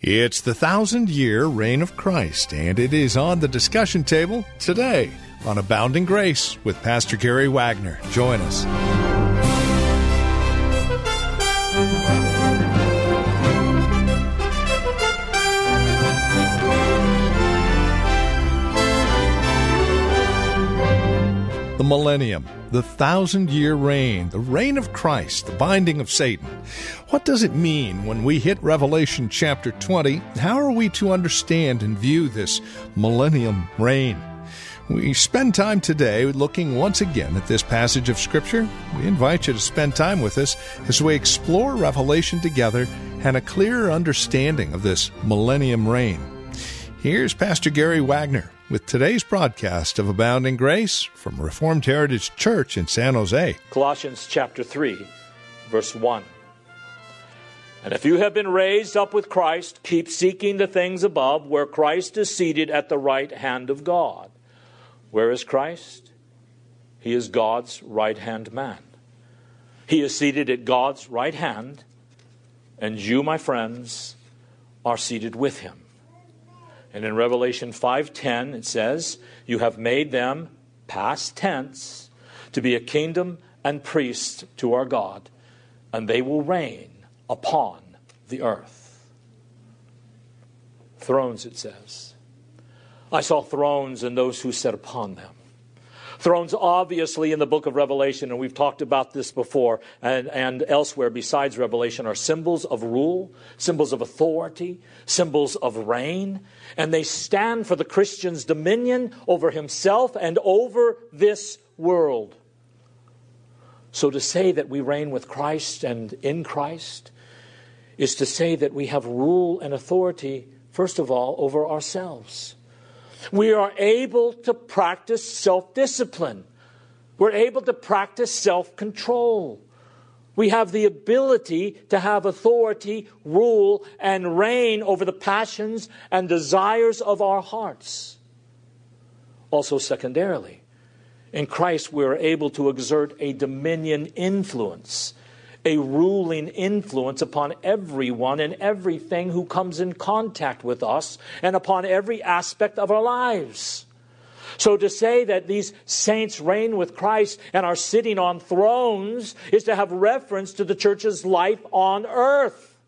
It's the thousand year reign of Christ, and it is on the discussion table today on Abounding Grace with Pastor Gary Wagner. Join us. The millennium, the thousand year reign, the reign of Christ, the binding of Satan. What does it mean when we hit Revelation chapter 20? How are we to understand and view this millennium reign? We spend time today looking once again at this passage of Scripture. We invite you to spend time with us as we explore Revelation together and a clearer understanding of this millennium reign. Here's Pastor Gary Wagner with today's broadcast of Abounding Grace from Reformed Heritage Church in San Jose. Colossians chapter 3, verse 1. And if you have been raised up with Christ, keep seeking the things above, where Christ is seated at the right hand of God. Where is Christ? He is God's right hand man. He is seated at God's right hand, and you, my friends, are seated with him. And in Revelation 5:10 it says, "You have made them past tense to be a kingdom and priests to our God, and they will reign upon the earth." Thrones it says. I saw thrones and those who sat upon them. Thrones, obviously, in the book of Revelation, and we've talked about this before and, and elsewhere besides Revelation, are symbols of rule, symbols of authority, symbols of reign, and they stand for the Christian's dominion over himself and over this world. So to say that we reign with Christ and in Christ is to say that we have rule and authority, first of all, over ourselves we are able to practice self discipline. We're able to practice self control. We have the ability to have authority, rule, and reign over the passions and desires of our hearts. Also, secondarily, in Christ, we are able to exert a dominion influence a ruling influence upon everyone and everything who comes in contact with us and upon every aspect of our lives. So to say that these saints reign with Christ and are sitting on thrones is to have reference to the church's life on earth.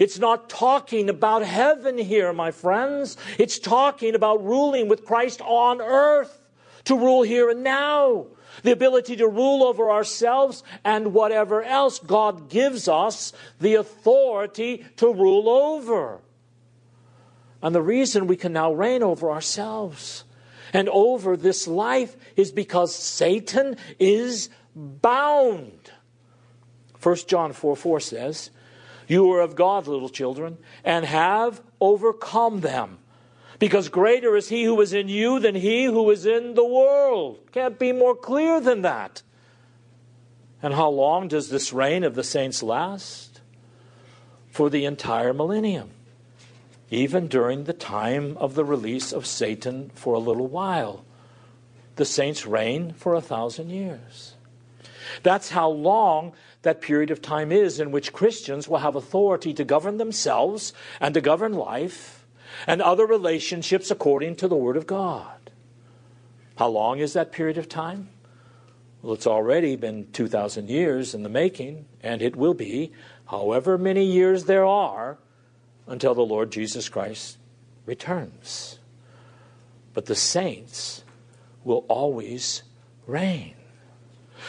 It's not talking about heaven here, my friends. It's talking about ruling with Christ on earth, to rule here and now the ability to rule over ourselves and whatever else God gives us the authority to rule over. And the reason we can now reign over ourselves and over this life is because Satan is bound. 1 John 4 4 says, You are of God, little children, and have overcome them because greater is he who is in you than he who is in the world. Can't be more clear than that. And how long does this reign of the saints last? For the entire millennium, even during the time of the release of Satan for a little while. The saints reign for a thousand years. That's how long that period of time is in which Christians will have authority to govern themselves and to govern life and other relationships according to the Word of God. How long is that period of time? Well, it's already been 2,000 years in the making, and it will be however many years there are until the Lord Jesus Christ returns. But the saints will always reign.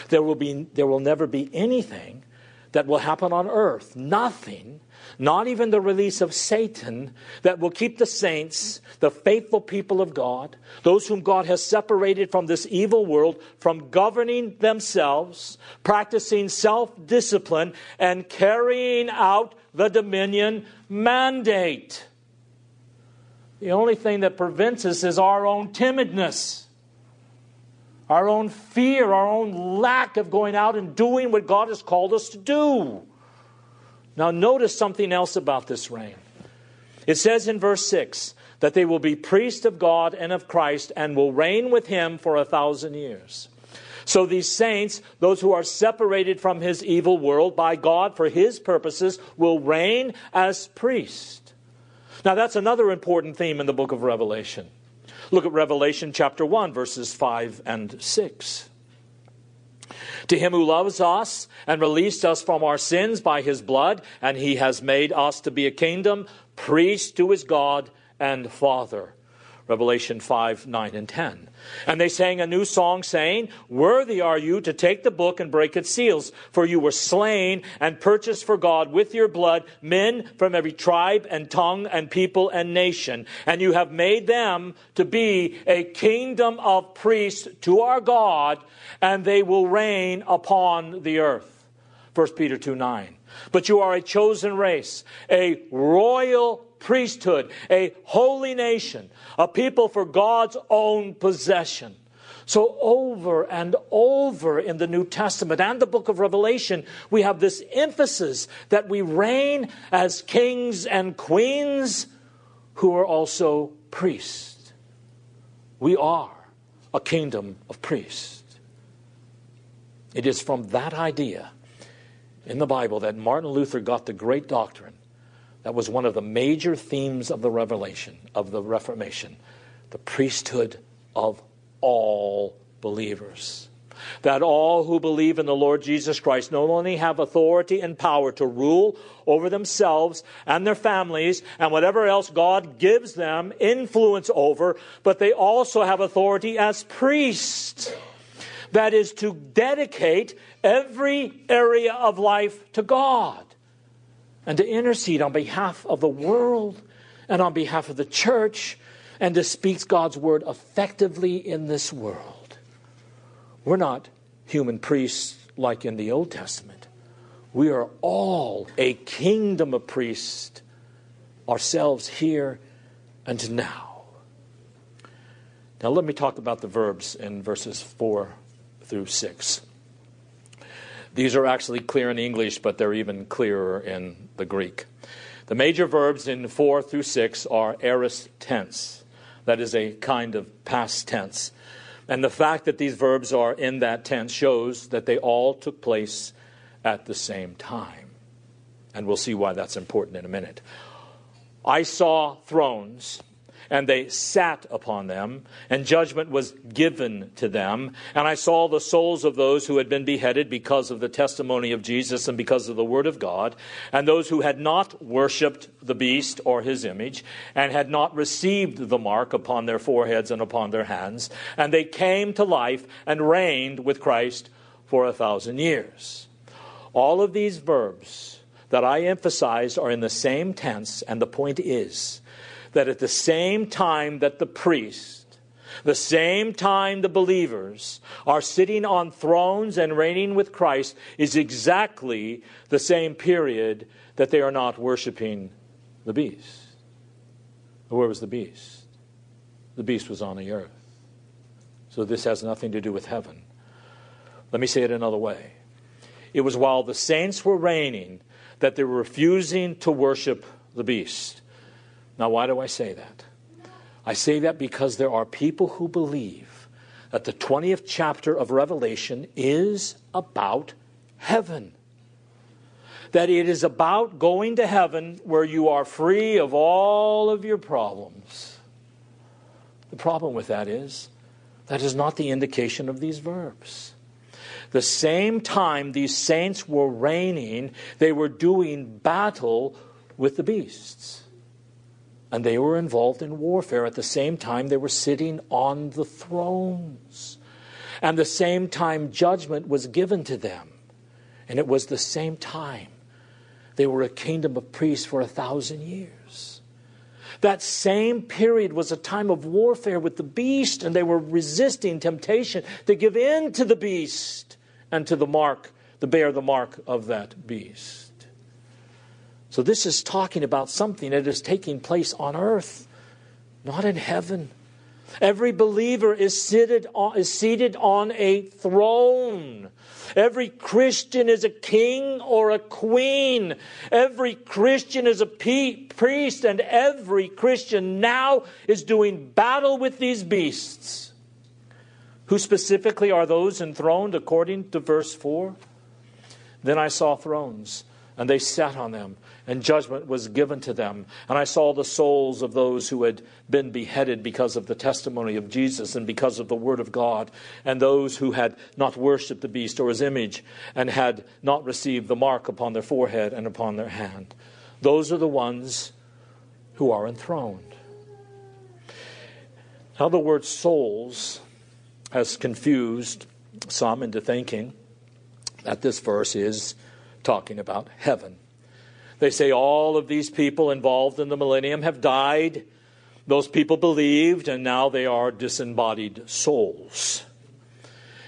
There will, be, there will never be anything that will happen on earth, nothing not even the release of Satan, that will keep the saints, the faithful people of God, those whom God has separated from this evil world, from governing themselves, practicing self discipline, and carrying out the dominion mandate. The only thing that prevents us is our own timidness, our own fear, our own lack of going out and doing what God has called us to do. Now, notice something else about this reign. It says in verse 6 that they will be priests of God and of Christ and will reign with him for a thousand years. So these saints, those who are separated from his evil world by God for his purposes, will reign as priests. Now, that's another important theme in the book of Revelation. Look at Revelation chapter 1, verses 5 and 6. To him who loves us and released us from our sins by his blood, and he has made us to be a kingdom, priest to his God and Father. Revelation 5, 9, and 10. And they sang a new song, saying, Worthy are you to take the book and break its seals, for you were slain and purchased for God with your blood men from every tribe and tongue and people and nation. And you have made them to be a kingdom of priests to our God, and they will reign upon the earth. 1 Peter 2, 9. But you are a chosen race, a royal priesthood, a holy nation, a people for God's own possession. So, over and over in the New Testament and the book of Revelation, we have this emphasis that we reign as kings and queens who are also priests. We are a kingdom of priests. It is from that idea in the Bible that Martin Luther got the great doctrine that was one of the major themes of the revelation, of the Reformation the priesthood of all believers. That all who believe in the Lord Jesus Christ not only have authority and power to rule over themselves and their families and whatever else God gives them influence over, but they also have authority as priests. That is to dedicate every area of life to God and to intercede on behalf of the world and on behalf of the church and to speak God's word effectively in this world. We're not human priests like in the Old Testament. We are all a kingdom of priests ourselves here and now. Now, let me talk about the verbs in verses 4 through 6. These are actually clear in English, but they're even clearer in the Greek. The major verbs in 4 through 6 are aorist tense. That is a kind of past tense. And the fact that these verbs are in that tense shows that they all took place at the same time. And we'll see why that's important in a minute. I saw thrones and they sat upon them, and judgment was given to them. And I saw the souls of those who had been beheaded because of the testimony of Jesus and because of the word of God, and those who had not worshipped the beast or his image, and had not received the mark upon their foreheads and upon their hands. And they came to life and reigned with Christ for a thousand years. All of these verbs that I emphasized are in the same tense, and the point is that at the same time that the priest, the same time the believers are sitting on thrones and reigning with Christ, is exactly the same period that they are not worshiping the beast. Where was the beast? The beast was on the earth. So this has nothing to do with heaven. Let me say it another way. It was while the saints were reigning that they were refusing to worship the beast. Now, why do I say that? I say that because there are people who believe that the 20th chapter of Revelation is about heaven. That it is about going to heaven where you are free of all of your problems. The problem with that is that is not the indication of these verbs. The same time these saints were reigning, they were doing battle with the beasts. And they were involved in warfare at the same time they were sitting on the thrones. And the same time judgment was given to them. And it was the same time they were a kingdom of priests for a thousand years. That same period was a time of warfare with the beast, and they were resisting temptation to give in to the beast and to the mark, to bear the mark of that beast. So this is talking about something that is taking place on earth, not in heaven. Every believer is seated on, is seated on a throne. Every Christian is a king or a queen. Every Christian is a priest, and every Christian now is doing battle with these beasts. Who specifically are those enthroned according to verse 4? Then I saw thrones, and they sat on them and judgment was given to them. And I saw the souls of those who had been beheaded because of the testimony of Jesus and because of the Word of God, and those who had not worshipped the beast or his image and had not received the mark upon their forehead and upon their hand. Those are the ones who are enthroned. Now, the word souls has confused some into thinking that this verse is talking about heaven. They say all of these people involved in the millennium have died. Those people believed, and now they are disembodied souls.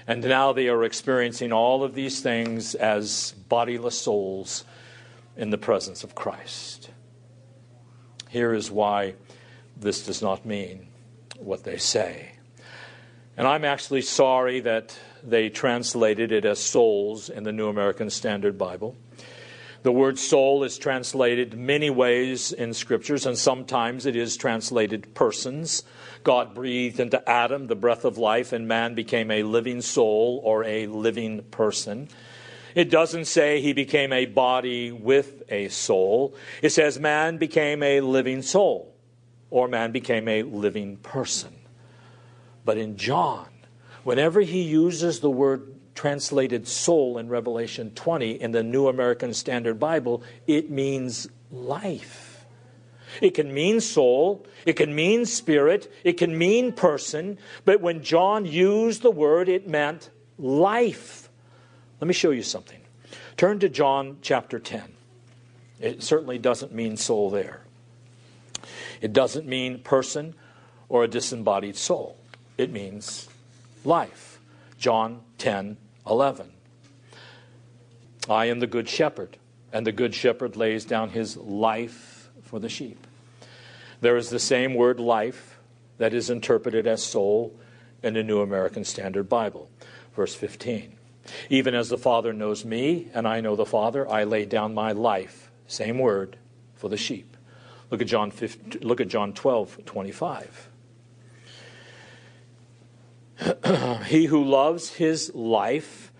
And now they are experiencing all of these things as bodiless souls in the presence of Christ. Here is why this does not mean what they say. And I'm actually sorry that they translated it as souls in the New American Standard Bible. The word soul is translated many ways in scriptures, and sometimes it is translated persons. God breathed into Adam the breath of life, and man became a living soul or a living person. It doesn't say he became a body with a soul. It says man became a living soul, or man became a living person. But in John, whenever he uses the word translated soul in Revelation 20 in the New American Standard Bible, it means life. It can mean soul, it can mean spirit, it can mean person, but when John used the word, it meant life. Let me show you something. Turn to John chapter 10. It certainly doesn't mean soul there. It doesn't mean person or a disembodied soul. It means life. John 10 11. I am the good shepherd, and the good shepherd lays down his life for the sheep. There is the same word life that is interpreted as soul in the New American Standard Bible. Verse 15. Even as the Father knows me, and I know the Father, I lay down my life, same word, for the sheep. Look at John 15, look at John 12, 25. he who loves his life,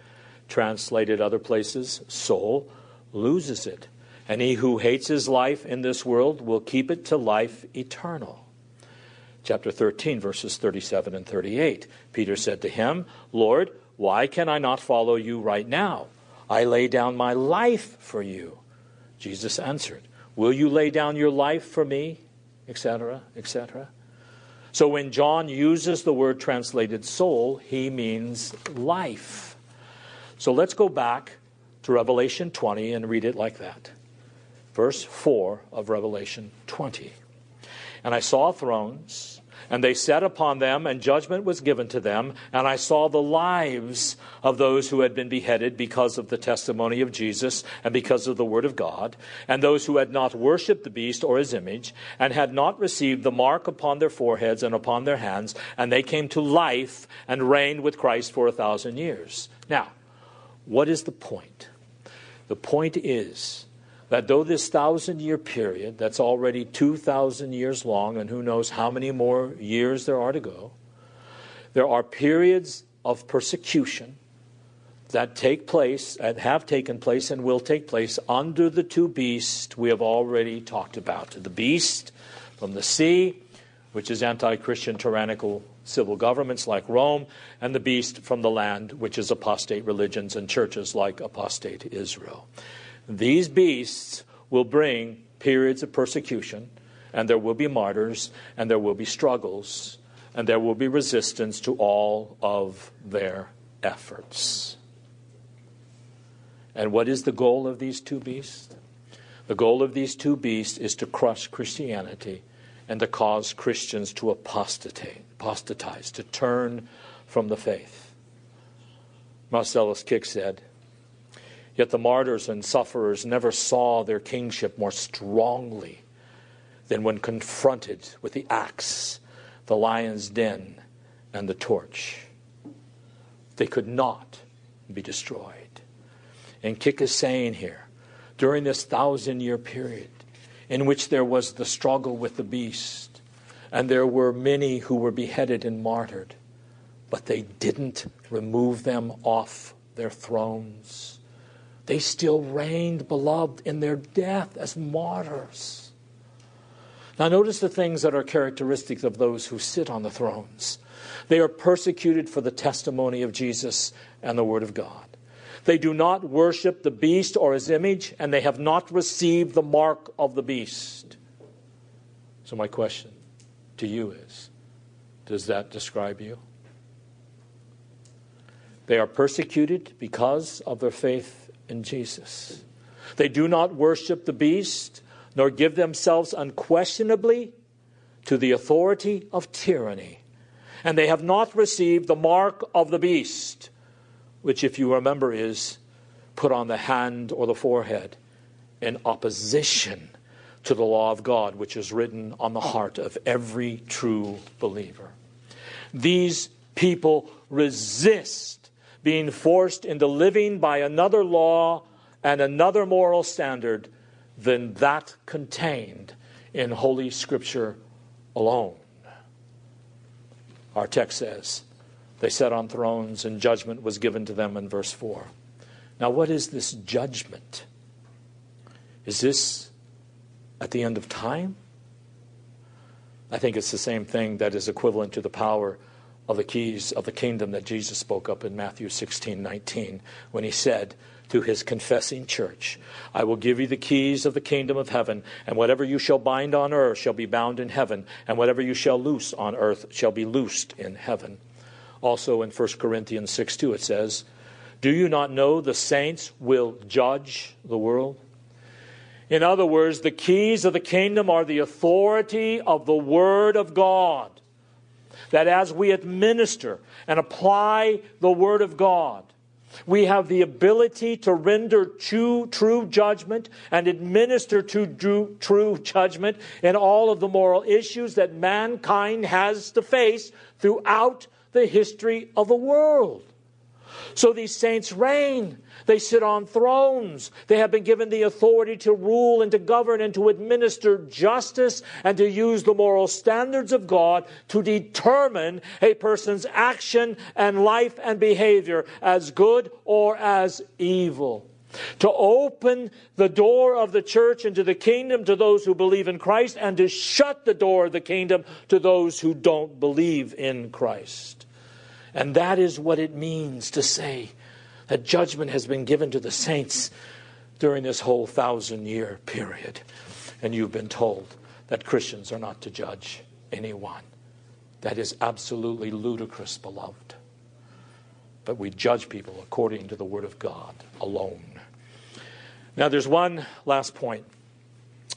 translated other places, soul, loses it. And he who hates his life in this world will keep it to life eternal. Chapter 13, verses 37 and 38. Peter said to him, Lord, why can I not follow you right now? I lay down my life for you. Jesus answered, Will you lay down your life for me? Etc., etc. So when John uses the word translated soul, he means life. So let's go back to Revelation 20 and read it like that. Verse 4 of Revelation 20. And I saw thrones and they sat upon them, and judgment was given to them. And I saw the lives of those who had been beheaded because of the testimony of Jesus and because of the word of God, and those who had not worshipped the beast or his image, and had not received the mark upon their foreheads and upon their hands, and they came to life and reigned with Christ for a thousand years. Now, what is the point? The point is that though this thousand year period, that's already 2,000 years long, and who knows how many more years there are to go, there are periods of persecution that take place, and have taken place, and will take place under the two beasts we have already talked about the beast from the sea, which is anti Christian tyrannical civil governments like Rome, and the beast from the land, which is apostate religions and churches like apostate Israel. These beasts will bring periods of persecution, and there will be martyrs, and there will be struggles, and there will be resistance to all of their efforts. And what is the goal of these two beasts? The goal of these two beasts is to crush Christianity and to cause Christians to apostate, apostatize, to turn from the faith. Marcellus Kik said, Yet the martyrs and sufferers never saw their kingship more strongly than when confronted with the axe, the lion's den, and the torch. They could not be destroyed. And Kik is saying here, during this thousand year period in which there was the struggle with the beast, and there were many who were beheaded and martyred, but they didn't remove them off their thrones. They still reigned, beloved, in their death as martyrs. Now, notice the things that are characteristic of those who sit on the thrones. They are persecuted for the testimony of Jesus and the Word of God. They do not worship the beast or his image, and they have not received the mark of the beast. So, my question to you is Does that describe you? They are persecuted because of their faith in Jesus. They do not worship the beast, nor give themselves unquestionably to the authority of tyranny. And they have not received the mark of the beast which, if you remember, is put on the hand or the forehead in opposition to the law of God, which is written on the heart of every true believer. These people resist being forced into living by another law and another moral standard than that contained in Holy Scripture alone. Our text says, they sat on thrones, and judgment was given to them in verse 4. Now, what is this judgment? Is this at the end of time? I think it's the same thing that is equivalent to the power of the keys of the kingdom that Jesus spoke up in Matthew 16 19 when he said to his confessing church, I will give you the keys of the kingdom of heaven, and whatever you shall bind on earth shall be bound in heaven, and whatever you shall loose on earth shall be loosed in heaven. Also in 1 Corinthians 6 2, it says, Do you not know the saints will judge the world? In other words, the keys of the kingdom are the authority of the Word of God. That as we administer and apply the Word of God, we have the ability to render true, true judgment and administer true, true judgment in all of the moral issues that mankind has to face throughout the history of the world. So these saints reign. They sit on thrones. They have been given the authority to rule and to govern and to administer justice and to use the moral standards of God to determine a person's action and life and behavior as good or as evil to open the door of the church into the kingdom to those who believe in Christ, and to shut the door of the kingdom to those who don't believe in Christ. And that is what it means to say that judgment has been given to the saints during this whole thousand year period. And you've been told that Christians are not to judge anyone. That is absolutely ludicrous, beloved. But we judge people according to the Word of God alone. Now, there's one last point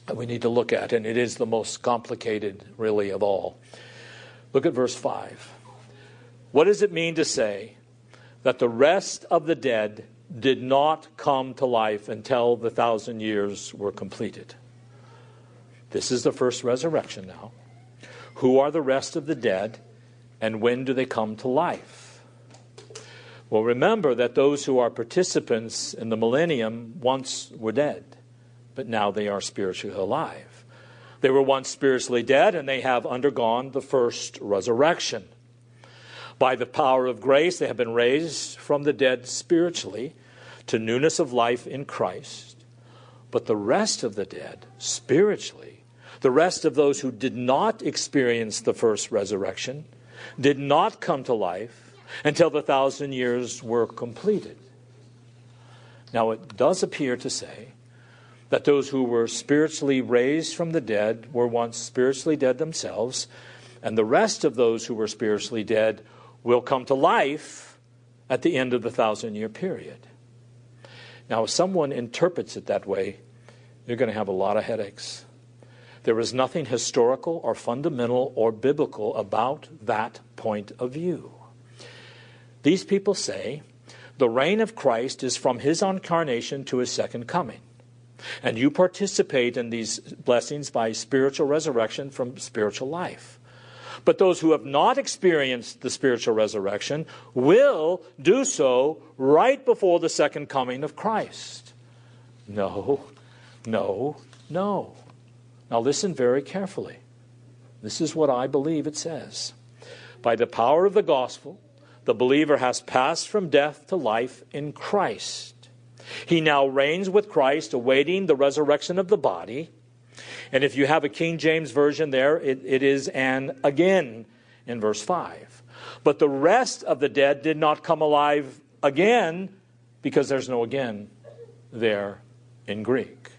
that we need to look at, and it is the most complicated, really, of all. Look at verse 5. What does it mean to say that the rest of the dead did not come to life until the thousand years were completed? This is the first resurrection now. Who are the rest of the dead, and when do they come to life? Well, remember that those who are participants in the millennium once were dead, but now they are spiritually alive. They were once spiritually dead, and they have undergone the first resurrection. By the power of grace, they have been raised from the dead spiritually to newness of life in Christ. But the rest of the dead, spiritually, the rest of those who did not experience the first resurrection, did not come to life, until the thousand years were completed. Now, it does appear to say that those who were spiritually raised from the dead were once spiritually dead themselves, and the rest of those who were spiritually dead will come to life at the end of the thousand year period. Now, if someone interprets it that way, you're going to have a lot of headaches. There is nothing historical or fundamental or biblical about that point of view. These people say The reign of Christ is from his incarnation to his second coming. And you participate in these blessings by spiritual resurrection from spiritual life. But those who have not experienced the spiritual resurrection will do so right before the second coming of Christ. No, no, no. Now listen very carefully. This is what I believe it says. By the power of the gospel, the believer has passed from death to life in Christ. He now reigns with Christ, awaiting the resurrection of the body. And if you have a King James version there, it, it is an again in verse 5. But the rest of the dead did not come alive again because there's no again there in Greek.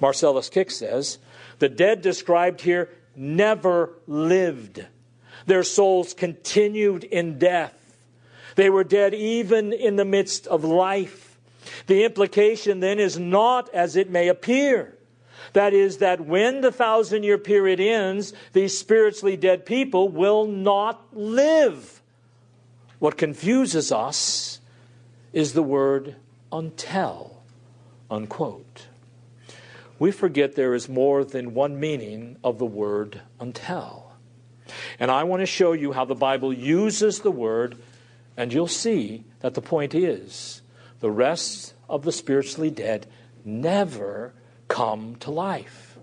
Marcellus Kik says, the dead described here never lived. Their souls continued in death. They were dead even in the midst of life. The implication then is not as it may appear. That is, that when the thousand year period ends, these spiritually dead people will not live. What confuses us is the word until, unquote. We forget there is more than one meaning of the word until. And I want to show you how the Bible uses the word, and you'll see that the point is the rest of the spiritually dead never come to life.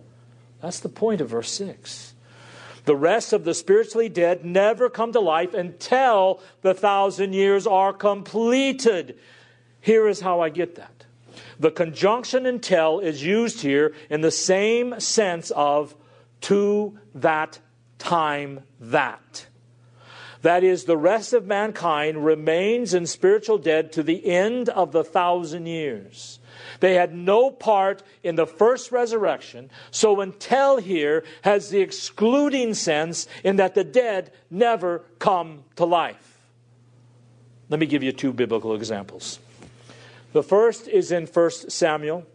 That's the point of verse 6. The rest of the spiritually dead never come to life until the thousand years are completed. Here is how I get that. The conjunction until is used here in the same sense of to that time that. That is, the rest of mankind remains in spiritual dead to the end of the thousand years. They had no part in the first resurrection, so until here has the excluding sense in that the dead never come to life. Let me give you two biblical examples. The first is in 1 Samuel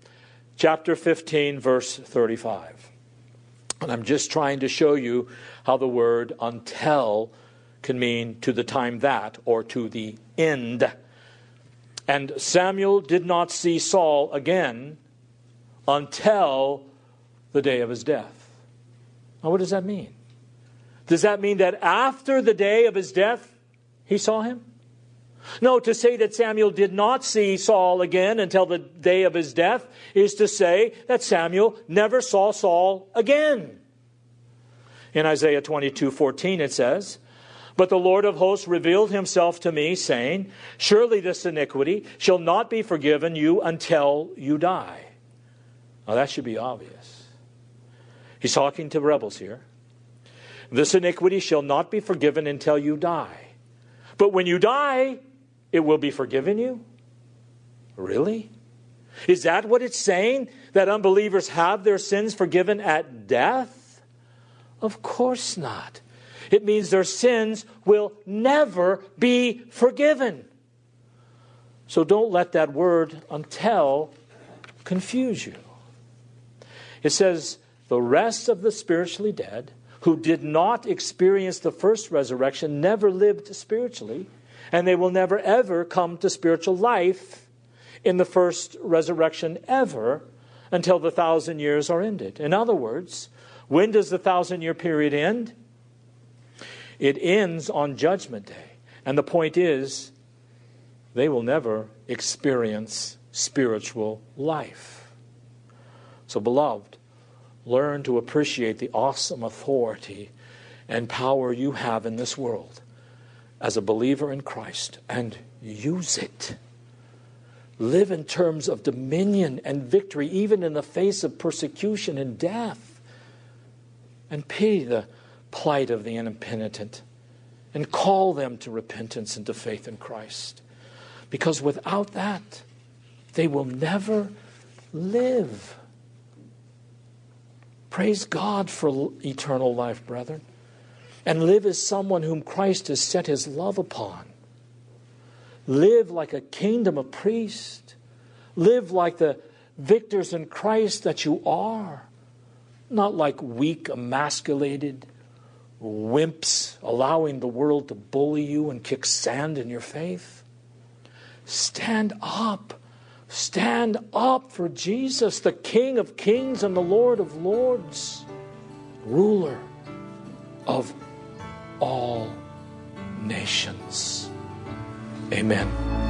chapter 15 verse 35. And I'm just trying to show you how the word until can mean to the time that or to the end. And Samuel did not see Saul again until the day of his death. Now, what does that mean? Does that mean that after the day of his death, he saw him? No, to say that Samuel did not see Saul again until the day of his death is to say that Samuel never saw Saul again. In Isaiah 22 14, it says, But the Lord of hosts revealed himself to me, saying, Surely this iniquity shall not be forgiven you until you die. Now that should be obvious. He's talking to rebels here. This iniquity shall not be forgiven until you die. But when you die, it will be forgiven you? Really? Is that what it's saying? That unbelievers have their sins forgiven at death? Of course not. It means their sins will never be forgiven. So don't let that word until confuse you. It says, the rest of the spiritually dead who did not experience the first resurrection never lived spiritually, and they will never ever come to spiritual life in the first resurrection ever until the thousand years are ended. In other words, when does the thousand year period end? It ends on Judgment Day. And the point is, they will never experience spiritual life. So, beloved, learn to appreciate the awesome authority and power you have in this world as a believer in Christ and use it. Live in terms of dominion and victory, even in the face of persecution and death and pity the plight of the impenitent and call them to repentance and to faith in Christ. Because without that, they will never live. Praise God for eternal life, brethren. And live as someone whom Christ has set his love upon. Live like a kingdom of priests. Live like the victors in Christ that you are not like weak, emasculated wimps allowing the world to bully you and kick sand in your faith. stand up. Stand up for Jesus, the King of kings and the Lord of lords, ruler of all nations. Amen.